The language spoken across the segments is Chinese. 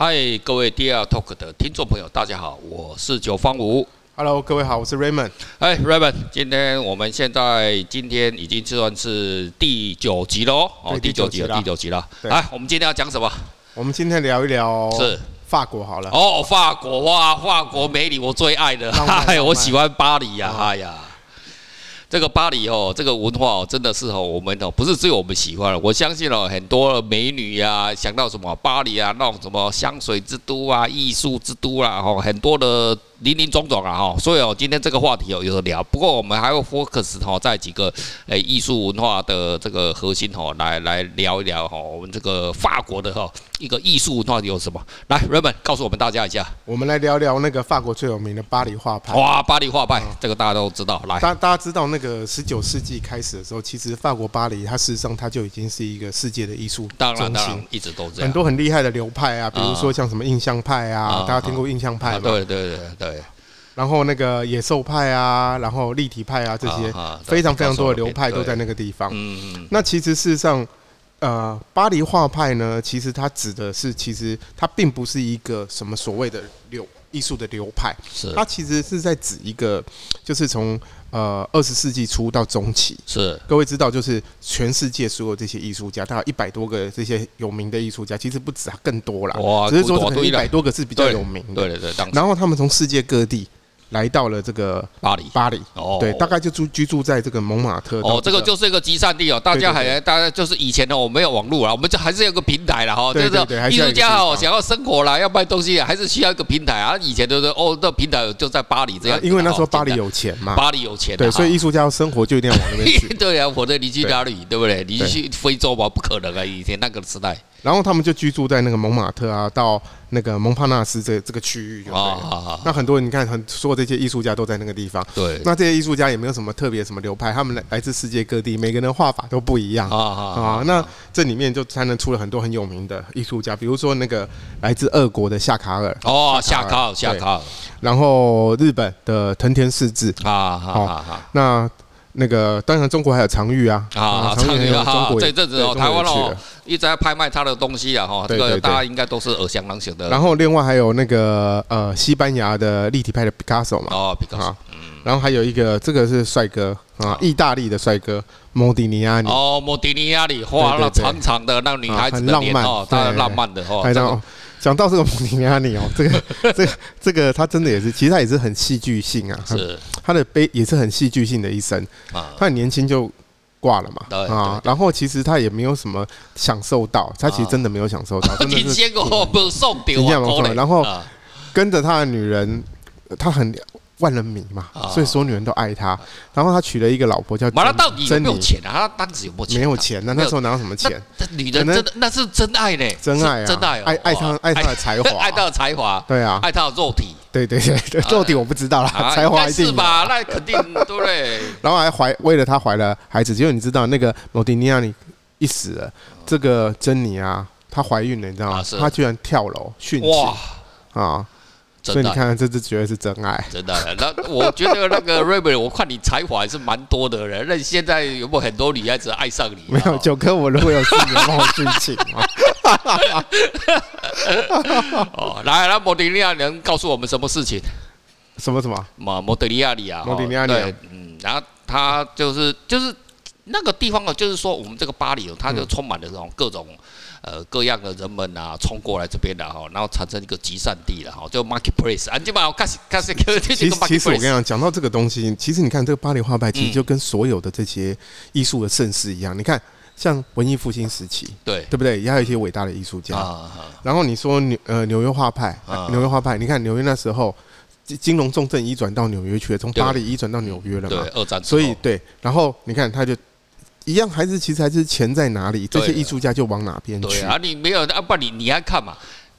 嗨，各位 DR Talk 的听众朋友，大家好，我是九方五。Hello，各位好，我是 Raymond。哎，Raymond，今天我们现在今天已经算是第九集了哦，哦，第九集了，第九集了。来，我们今天要讲什么？我们今天聊一聊是法国好了。哦，法国哇，法国美女我最爱的，哎，我喜欢巴黎呀，哎呀。这个巴黎哦，这个文化哦，真的是哦，我们哦，不是只有我们喜欢，我相信哦，很多美女呀，想到什么巴黎啊，那种什么香水之都啊，艺术之都啦，哦，很多的。林林总总啊哈，所以哦，今天这个话题有有的聊。不过我们还要 focus 哈，在几个诶艺术文化的这个核心哈，来来聊一聊哈，我们这个法国的哈一个艺术文化有什么？来，Raymond 告诉我们大家一下。我们来聊聊那个法国最有名的巴黎画派。哇，巴黎画派，这个大家都知道。来，大大家知道那个十九世纪开始的时候，其实法国巴黎它事实上它就已经是一个世界的艺术中心。当然，当然，一直都这样。很多很厉害的流派啊，比如说像什么印象派啊，大家听过印象派吗？对对对对。然后那个野兽派啊，然后立体派啊，这些非常非常多的流派都在那个地方。嗯，那其实事实上，呃，巴黎画派呢，其实它指的是，其实它并不是一个什么所谓的流艺术的流派，是它其实是在指一个，就是从呃二十世纪初到中期，是各位知道，就是全世界所有这些艺术家，大概一百多个这些有名的艺术家，其实不止啊，更多了。哇，只是说可能一百多个是比较有名的。对对对。然后他们从世界各地。来到了这个巴黎，巴黎哦，对，大概就住居住在这个蒙马特哦，这个就是一个集散地哦。大家还大家就是以前呢，我没有网络了，我们就还是有个平台了哈。对对对，艺术家哦，想要生活啦，要卖东西，还是需要一个平台啊。以前都是哦，那平台就在巴黎这样。因为那时候巴黎有钱嘛，巴黎有钱，对，所以艺术家要生活就一定要往那边去。对啊，否则你去哪里，对不对？你去非洲吧，不可能啊，以前那个时代。然后他们就居住在那个蒙马特啊，到那个蒙帕纳斯这这个区域就对了。那很多人你看，很所有这些艺术家都在那个地方。对。那这些艺术家也没有什么特别什么流派，他们来来自世界各地，每个人的画法都不一样。啊啊。那这里面就才能出了很多很有名的艺术家，比如说那个来自俄国的夏卡尔。哦，夏卡尔，夏卡尔。然后日本的藤田嗣治。啊好好。那。那个当然，中国还有常玉啊，啊，常玉啊，中国这阵子哦，台湾哦一直在拍卖他的东西啊，哈，这个大家应该都是耳熟能详的。然后另外还有那个呃，西班牙的立体派的毕加索嘛，哦，毕加索，嗯，然后还有一个这个是帅哥啊，意大利的帅哥莫迪尼亚尼，哦，莫迪尼亚尼画那长长的那个女孩子的脸哦，很浪漫的哦。讲到这个。蒙迪尼亚尼哦，这个这个这个他真的也是，其实他也是很戏剧性啊，是他的悲也是很戏剧性的一生。啊，他很年轻就挂了嘛啊，然后其实他也没有什么享受到，他其实真的没有享受到，然后跟着他的女人，他很。万人迷嘛，所以所有女人都爱他。然后他娶了一个老婆叫珍妮。他到底有没有钱啊？他当时有没有钱？没有钱，那那时候哪有什么钱？女人真的那是真爱呢，真爱啊，真爱，爱爱他爱他的才华，爱他的才华，对啊，爱他的肉体，对对对，肉体我不知道啦，才华一定是吧？那肯定对。然后还怀为了他怀了孩子，结果你知道那个莫迪尼亚尼一死了，这个珍妮啊，她怀孕了，你知道吗？她居然跳楼殉情啊！所以你看，这只绝对是真爱，真的。那我觉得那个 Raymond，我看你才华还是蛮多的人。那你现在有没有很多女孩子爱上你？没有，九哥，我如果有事情帮我殉情吗？哦，来，那，莫迪利亚能告诉我们什么事情？什么什么？莫莫德利亚里啊，莫迪利亚里。对，嗯，然后他就是就是那个地方啊，就是说我们这个巴黎，它就充满了这种各种。呃，各样的人们啊，冲过来这边的哈，然后产生一个集散地了哈，就 marketplace 啊，基本上开始开始。其实其实我跟你讲，讲到这个东西，其实你看这个巴黎画派，其实就跟所有的这些艺术的盛世一样。你看，像文艺复兴时期，对对不对？也有一些伟大的艺术家。然后你说纽呃纽约画派，纽约画派，你看纽约那时候金融重镇移转到纽约去了，从巴黎移转到纽约了嘛。对，二战。所以对，然后你看他就。一样，还是其实还是钱在哪里，这些艺术家就往哪边去。对啊，你没有啊？不，你你还看嘛？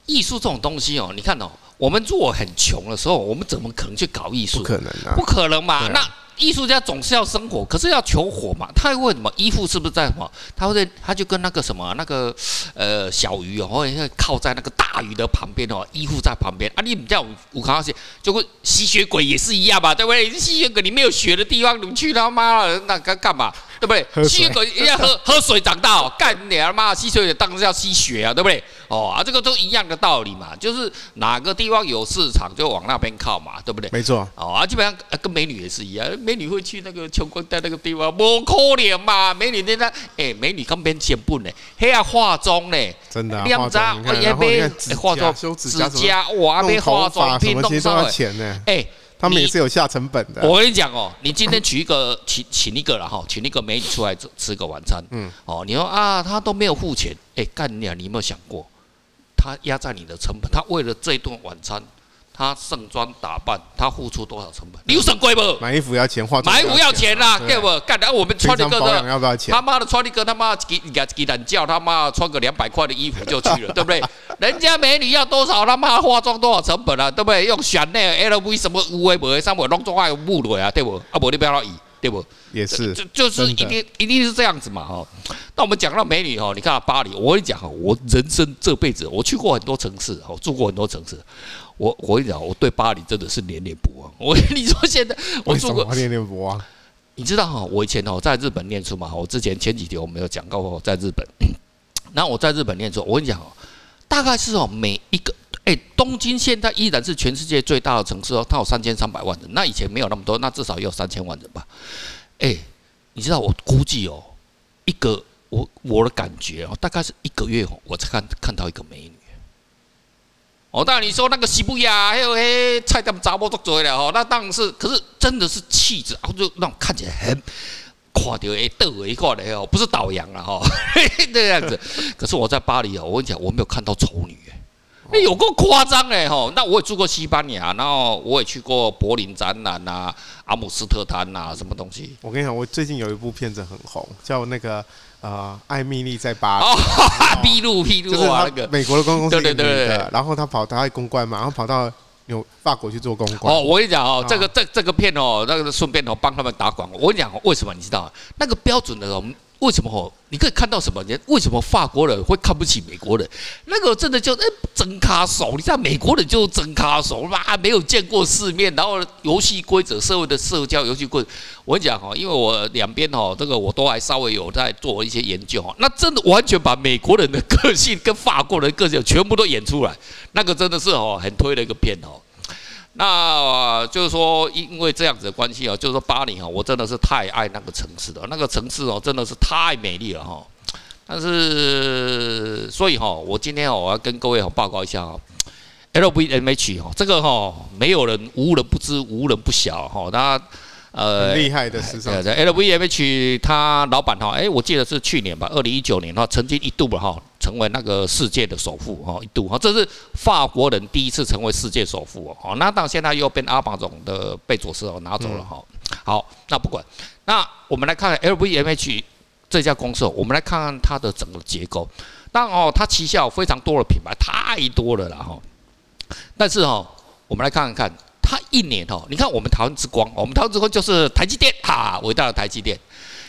艺术这种东西哦，你看哦，我们如果很穷的时候，我们怎么可能去搞艺术？不可能啊！不可能嘛？那艺术家总是要生活，可是要求活嘛？他会问什么？衣服是不是在什么？他会他就跟那个什么那个呃小鱼哦，会靠在那个大鱼的旁边哦，依附在旁边啊。你比较武康那些，就会吸血鬼也是一样吧？对不对？吸血鬼你没有血的地方，你去他妈了那干干嘛？对不对？吸血鬼要喝 喝水长大哦，干你他妈吸血鬼当然是要吸血啊，对不对？哦啊，这个都一样的道理嘛，就是哪个地方有市场就往那边靠嘛，对不对？没错。哦啊，基本上跟美女也是一样，美女会去那个穷光蛋那个地方，不可怜嘛？美女在那哎，美女刚变钱本呢，还要化妆呢，真的。两张，我也没化妆，指甲，哇，没化妆品弄上呢。哎。他们也是有下成本的。我跟你讲哦，你今天娶一个请请一个了哈，请一个美女出来吃吃个晚餐。嗯。哦，你说啊，他都没有付钱，哎，干你啊！你有没有想过，他压在你的成本？他为了这顿晚餐。他盛装打扮，他付出多少成本？你有省贵不？买衣服要钱，化妆买衣服要钱啦，对不？干的我们穿一个的，要不要钱？他妈的穿一个他妈给给给懒觉，他妈穿个两百块的衣服就去了，对不对？人家美女要多少，他妈化妆多少成本啊，对不对？用选那 LV 什么乌龟不为，上面弄妆还有木的啊，对不？啊不，你不要老以，对不？也是，就就是一定一定是这样子嘛，哈。那我们讲到美女哈，你看巴黎，我跟你讲哈，我人生这辈子我去过很多城市，我住过很多城市。我我跟你讲，我对巴黎真的是念念不忘。我跟你说，现在我住过念念不忘。你知道哈，我以前哦在日本念书嘛，我之前前几天我没有讲过在日本。然后我在日本念书，我跟你讲哦，大概是哦每一个哎，东京现在依然是全世界最大的城市哦，它有三千三百万人。那以前没有那么多，那至少也有三千万人吧。哎，你知道我估计哦，一个我我的感觉哦，大概是一个月哦，我才看看到一个美女。哦，当然你说那个西布亚还有嘿菜店杂波都做了哦，那当然是，可是真的是气质啊，就那种看起来很看到诶，逗诶，看的哦，不是倒洋了 哈，这样子。可是我在巴黎哦，我跟你讲，我没有看到丑女诶，那有够夸张诶哈。那我也住过西班牙，然后我也去过柏林展览呐，阿姆斯特丹呐，什么东西。我跟你讲，我最近有一部片子很红，叫那个。啊，艾米丽在巴黎，披露披露，就是那个美国的公关公司，对对对对，然后他跑，他爱公关嘛，然后跑到有法国去做公关。哦，我跟你讲哦，这个这这个片哦，那个顺便哦帮他们打广告。我跟你讲，为什么你知道？那个标准的哦。为什么吼？你可以看到什么？你为什么法国人会看不起美国人？那个真的就哎，真卡手！你知道美国人就是真卡手嘛，没有见过世面，然后游戏规则、社会的社交游戏规则，我跟你讲哈，因为我两边哈，这个我都还稍微有在做一些研究哈，那真的完全把美国人的个性跟法国人的个性全部都演出来，那个真的是哦，很推的一个片哦。那就是说，因为这样子的关系啊，就是说巴黎啊，我真的是太爱那个城市了。那个城市哦，真的是太美丽了哈。但是，所以哈，我今天哦，我要跟各位报告一下哈，LVMH 哈，这个哈，没有人无人不知，无人不晓哈。那呃，很厉害的时尚。LVMH 他老板哈，哎，我记得是去年吧，二零一九年哈，曾经一度吧哈。成为那个世界的首富哈，一度哈，这是法国人第一次成为世界首富哦。那到现在又被阿巴总的贝佐斯哦拿走了哈。好，那不管，那我们来看看 LVMH 这家公司，我们来看看它的整个结构。当然哦，它旗下有非常多的品牌，太多了啦哈。但是哈，我们来看看看，它一年哦，你看我们台湾之光，我们台湾之光就是台积电哈，伟大的台积电。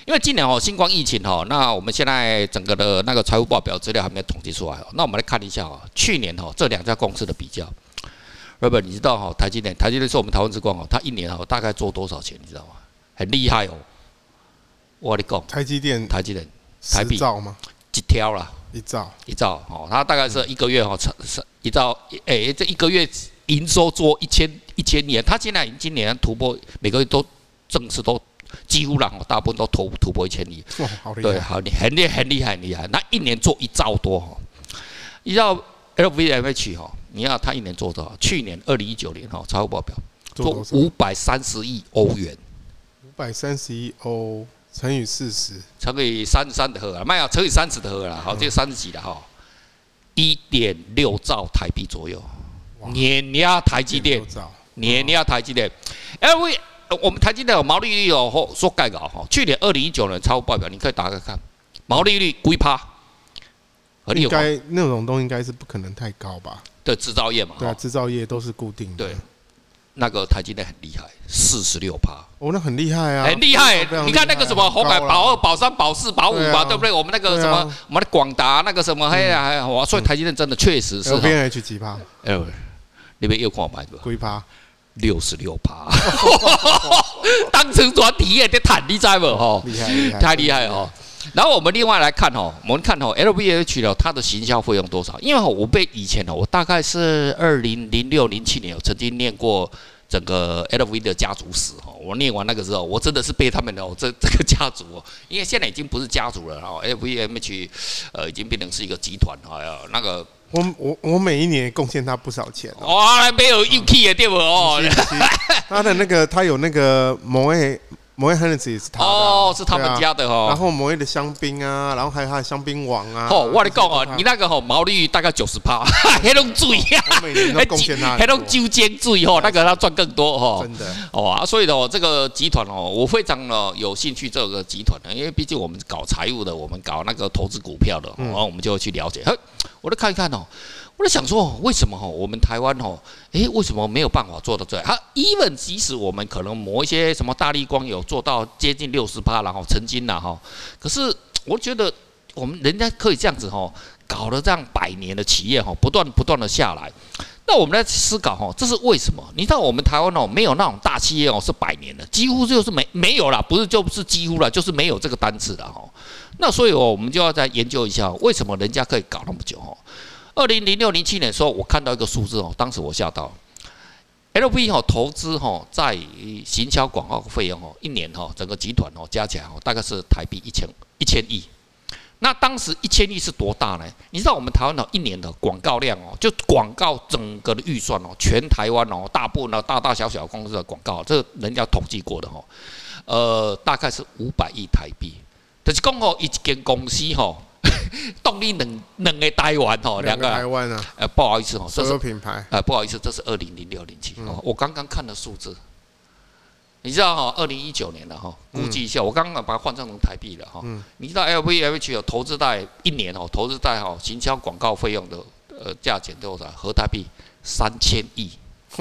因为今年哦，新冠疫情哦，那我们现在整个的那个财务报表资料还没有统计出来哦。那我们来看一下哦，去年哦这两家公司的比较。Robert，你知道哈台积电，台积电是我们台湾之光哦，它一年哦大概做多少钱？你知道吗？很厉害哦。我跟你讲，台积电，台积电，台币兆吗？几条啦，一兆，一兆哦，它大概是一个月哈，是一兆，哎，这一个月营收做一千一千年，它现在今年突破每个月都正式都。几乎啦，大部分都突突破一千亿，哇，好厉害，对，好厉害，很厉害，很厉害，很厉害。那一年做一兆多哈，你知道 LVMH 哈，你要他一年做多少？去年二零一九年哈，财务报表做五百三十亿欧元，五百三十亿欧乘以四十，乘以三十三的荷啊，没有乘以三十的荷啦，好，这三十几的哈，一点六兆台币左右，碾压台积电，碾压台积电，LV。我们台积电有毛利率哦，说盖稿哈。去年二零一九年财务报表，你可以打开看，毛利率几趴？应该那种东西应该是不可能太高吧？对，制造业嘛。对啊，制造业都是固定的。对，那个台积电很厉害，四十六趴。哦，那很厉害啊！很厉害。你看那个什么红海宝二、宝三、宝四、宝五嘛，对不对？我们那个什么，我们的广达那个什么，哎呀，哎呀，所以台积电真的确实是。LVMH 几趴？哎，那边又看我买的。几趴？六十六趴，当成专体验的坦，你知不？哈，厉害厉害，太厉害哦。然后我们另外来看哦，我们看哦，LVMH 的它的行销费用多少？因为我被以前哦，我大概是二零零六零七年，我曾经念过整个 LV 的家族史哈。我念完那个时候，我真的是被他们的这 这个家族哦，因为现在已经不是家族了哦，LVMH 呃已经变成是一个集团哈。那个我我我每一年贡献他不少钱哇，没有运气的对不哦？他的那个他有那个某位。摩耶亨利斯也是他的哦，是他们家的哦。然后摩耶的香槟啊，然后还有他的香槟王啊。哦，我跟你讲哦，你那个吼毛利率大概九十趴，黑龙水啊，黑龙 酒精水吼，那个他赚更多哦。真的哦啊，所以呢，这个集团哦，我非常呢有兴趣这个集团的，因为毕竟我们搞财务的，我们搞那个投资股票的，然后我们就会去了解。嘿，我来看一看哦。我在想说，为什么哈我们台湾哈，诶，为什么没有办法做到这样？哈，even 即使我们可能某一些什么大力光有做到接近六十趴，然后曾经呐哈，可是我觉得我们人家可以这样子哈，搞了这样百年的企业哈，不断不断的下来，那我们来思考哈，这是为什么？你知道我们台湾哦，没有那种大企业哦是百年的，几乎就是没没有了，不是就是几乎了，就是没有这个单子了哈。那所以哦，我们就要再研究一下，为什么人家可以搞那么久哈？二零零六零七年的时候，我看到一个数字哦，当时我吓到，LV 哈投资哈在行销广告费用哦，一年哈整个集团哦加起来哦大概是台币一千一千亿。那当时一千亿是多大呢？你知道我们台湾的一年的广告量哦，就广告整个的预算哦，全台湾哦大部分的大大小小公司的广告，这个人家统计过的哈，呃大概是五百亿台币。就是讲哦，一间公司哈。动力两两个台湾哦，两个台湾啊，呃，不好意思哦，这是品牌，呃，不好意思，这是二零零六零七哦，我刚刚看的数字，你知道哈，二零一九年了哈，估计一下，我刚刚把它换算成台币了哈，你知道 LVMH 有投资在一年哦，投资在哈行销广告费用的呃价钱多少？合台币三千亿。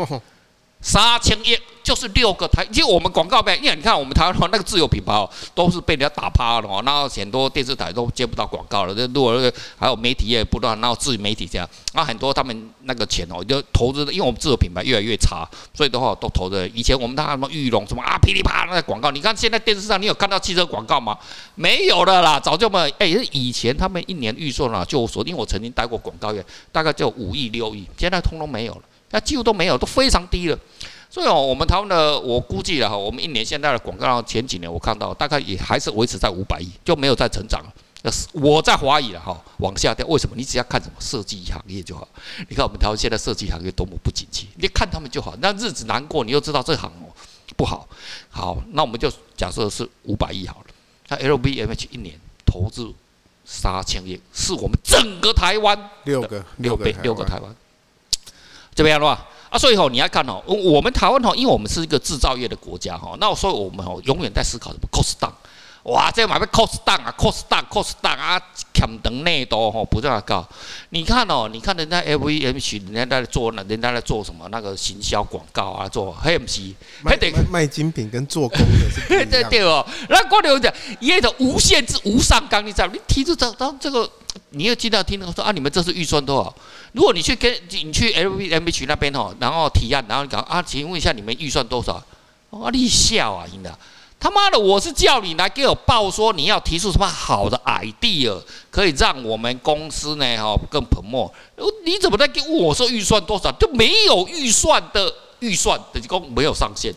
三千亿就是六个台，其实我们广告呗，因为你看我们台湾那个自有品牌哦，都是被人家打趴了哦，然后很多电视台都接不到广告了，这如果还有媒体也不断，然后自媒体这样，那很多他们那个钱哦，就投资，因为我们自有品牌越来越差，所以的话都投的。以前我们那什么玉龙什么啊噼里啪啦那广告，你看现在电视上你有看到汽车广告吗？没有了啦，早就没有。哎，以前他们一年预算啊，就我说，因为我曾经待过广告业，大概就五亿六亿，现在通通没有了。那几乎都没有，都非常低了。所以哦，我们台湾的，我估计了哈，我们一年现在的广告，前几年我看到大概也还是维持在五百亿，就没有再成长了。我在怀疑了哈，往下掉。为什么？你只要看什么设计行业就好。你看我们台湾现在设计行业多么不景气，你看他们就好。那日子难过，你又知道这行哦不好。好，那我们就假设是五百亿好了。那 LVMH 一年投资三千亿，是我们整个台湾六个六倍六个台湾。这边的话啊，所以吼，你要看哦，我们台湾吼，因为我们是一个制造业的国家哈，那所以我们吼永远在思考什么 cost down，哇，这买卖 cost down 啊，cost down，cost down 啊，欠等内多吼，不断搞。你看哦，你看人家 LVMH，人家在做那，人家在做什么？那个行销广告啊，做黑 M C，还得卖精品跟做工的是 对对对哦。那光刘讲，也的无限制无上纲，你知道？你提出这这这个。你又记得听到说啊，你们这是预算多少？如果你去跟你去 LVMH 那边哦，然后提案，然后你讲啊，请问一下你们预算多少？啊，你笑啊，真的！他妈的，我是叫你来给我报说你要提出什么好的 idea，可以让我们公司呢哈更蓬勃。你怎么在跟我说预算多少？就没有预算的预算，等于说没有上限。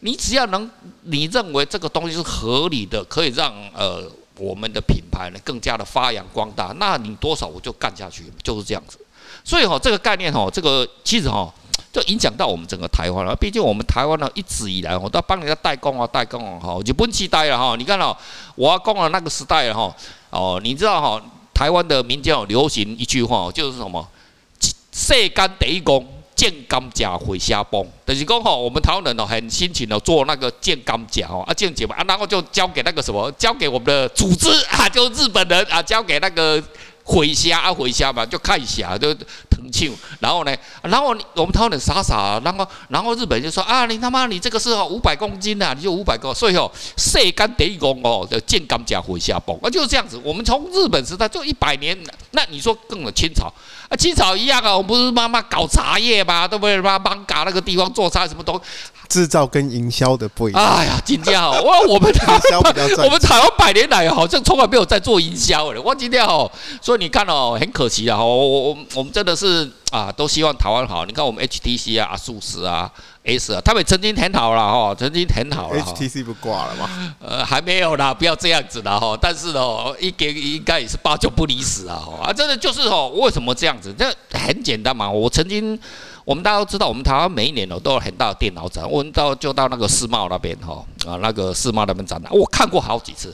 你只要能，你认为这个东西是合理的，可以让呃。我们的品牌呢，更加的发扬光大，那你多少我就干下去，就是这样子。所以哈，这个概念哈，这个其实哈，就影响到我们整个台湾了。毕竟我们台湾呢，一直以来我都帮人家代工啊，代工啊，哈，就不期待了哈。你看哦，我阿公的那个时代哈，哦，你知道哈，台湾的民间有流行一句话，就是什么“世干第一工”。见甘蔗会瞎崩，就是讲吼，我们台湾人哦很辛勤的做那个健康甲哦。啊见蔗嘛啊，然后就交给那个什么，交给我们的组织啊，就日本人啊，交给那个会虾啊会虾嘛，就看一下就腾唱，然后呢，然后我们台湾傻傻，然后然后日本就说啊，你他妈你这个是五百公斤呐，你就五百个，所以哦，晒干得一公哦，就见甘蔗回下崩，啊，就是这样子。我们从日本时代就一百年，那你说更了清朝啊，清朝一样啊，我们不是妈妈搞茶叶嘛，对不对？妈妈搞那个地方做茶什么东西。制造跟营销的不一样。哎呀，今天哦，我我们台湾，我们 台湾百年来好像从来没有在做营销的。我今天哦，所以你看哦，很可惜啊，我我我们真的是啊，都希望台湾好。你看我们 HTC 啊、ASUS 啊、S 啊，他们曾经很好了哈，曾经很好了。HTC 不挂了吗？呃，还没有啦，不要这样子啦哈。但是哦，一给应该也是八九不离十啊。啊，真的就是哦，为什么这样子？这很简单嘛，我曾经。我们大家都知道，我们台湾每一年哦都有很大的电脑展。我们到就到那个世贸那边哈啊，那个世贸那边展览，我看过好几次。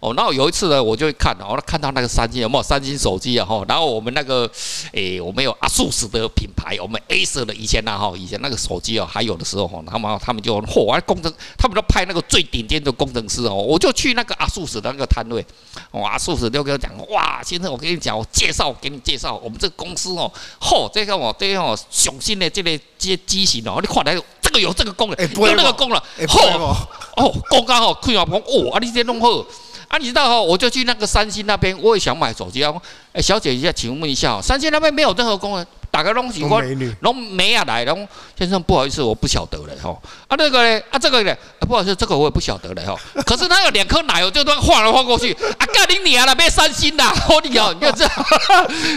哦，然后有一次呢，我就会看，哦，看到那个三星有没有三星手机啊？哈，然后我们那个，诶，我们有 ASUS 的品牌，我们 Acer 的以前呢，哈，以前那个手机哦，还有的时候哈，他们他们就嚯，工程，他们都派那个最顶尖的工程师哦，我就去那个 ASUS 的那个摊位，哦，ASUS 就跟我讲，哇，先生，我跟你讲，我介绍，给你介绍，我们这个公司哦，嚯，这个哦，这个哦，雄心的这个机机型哦，你看来这个有这个功能，有那个功能，嚯，哦，刚刚好，看下讲，哦，啊，你这弄好。啊，你知道哦，我就去那个三星那边，我也想买手机啊。哎，小姐一下，请问一下，三星那边没有任何功能。打个东西，我拢没啊来，拢先生不好意思，我不晓得了哈。啊，那个呢？啊，这个呢？不好意思，这个我也不晓得了哈。可是他有两颗奶油，就这样晃来晃过去。啊，干你娘了，别伤心啦，我你哦，你看这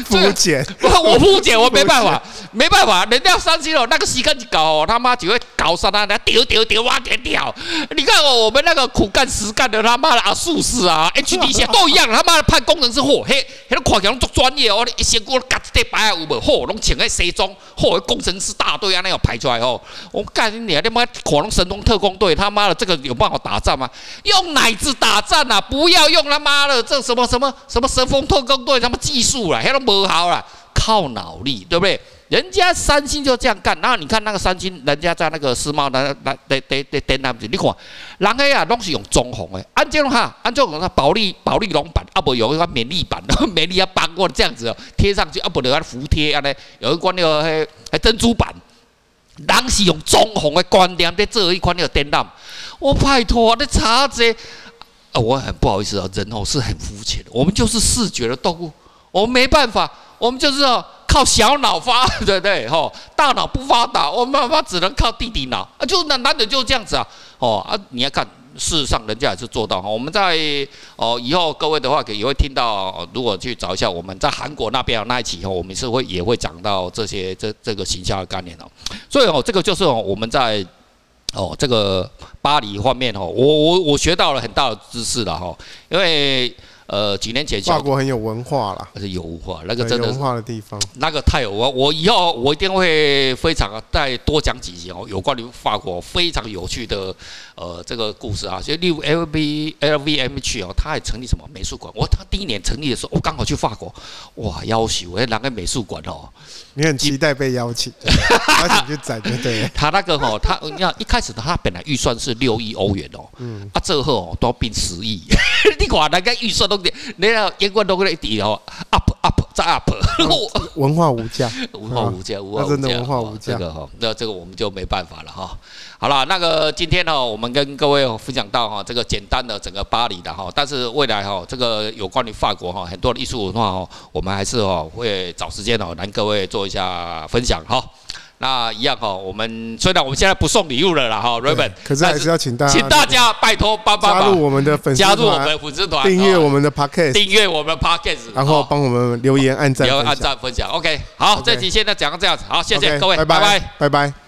肤浅，我肤浅，我没办法，没办法，人家伤心了，那个时间一搞，他妈就会搞啥呢？丢丢丢哇丢掉。你看哦，我们那个苦干实干的他妈的啊，术士啊，HDC 都一样，他妈的判工程师货，嘿，那个看起来都专业哦，一先给我嘎子得白有无？货，拢。请个西装，嚯，工程师大队啊，那样排出来哦。我干你啊，他妈可能神龙特工队，他妈的这个有办法打仗吗？用奶子打仗啊，不要用他妈的这什么什么什么神风特工队，什么技术了，还都不好了，靠脑力，对不对？人家三星就这样干，然后你看那个三星，人家在那个世贸那那得得得得那，你看，人家啊拢是用中红的，安这种哈，安这种它保利保利龙板，啊不有一个勉励板，美丽啊绑过这样子哦，贴上去，啊不有个服贴啊呢，有一款那个还还珍珠板，人是用中红的观点在做一款那个电脑，我拜托你查这，啊我很不好意思啊，人哦是很肤浅的，我们就是视觉的动物，我们没办法，我们就是哦。靠小脑发，对不对？吼，大脑不发达，我妈妈只能靠弟弟脑啊！就男男的就这样子啊！哦啊，你要看，事实上人家也是做到哈。我们在哦以后各位的话，也会听到，如果去找一下我们在韩国那边那一期以后，我们是会也会讲到这些这这个形象的概念哦。所以哦，这个就是哦我们在哦这个巴黎方面哦，我我我学到了很大的知识了哈，因为。呃，几年前，法国很有文化啦，是有文化，那个真的文化的地方，那个太有文化。我以后我一定会非常再多讲几集哦，有关于法国非常有趣的呃这个故事啊。所以例如 L V L V M H 哦，他还成立什么美术馆？我他第一年成立的时候，我刚好去法国，哇，要求哎，那个美术馆哦，你很期待被邀请，邀请去展就对了。他那个哦，他你看一开始他本来预算是六亿欧元哦，嗯，啊，最后哦都要变十亿，你管那个预算都。你要英国都可以抵哦，up up 再 up，文化无价，文化无价，文化无价，真的文化无价。这个哈，那这个我们就没办法了哈。好了，那个今天呢，我们跟各位分享到哈，这个简单的整个巴黎的哈，但是未来哈，这个有关于法国哈，很多的艺术文化哦，我们还是哦会找时间哦，来各位做一下分享哈。那一样哈，我们虽然我们现在不送礼物了啦哈，Raymond，可是还是要请大家，请大家拜托帮帮忙，加入我们的粉丝加入我们粉丝团，订阅我们的 Podcast，订阅我们的 Podcast，然后帮我们留言、按赞、留言、按赞、分享。OK，好，这集现在讲到这样子，好，谢谢各位，拜拜，拜拜。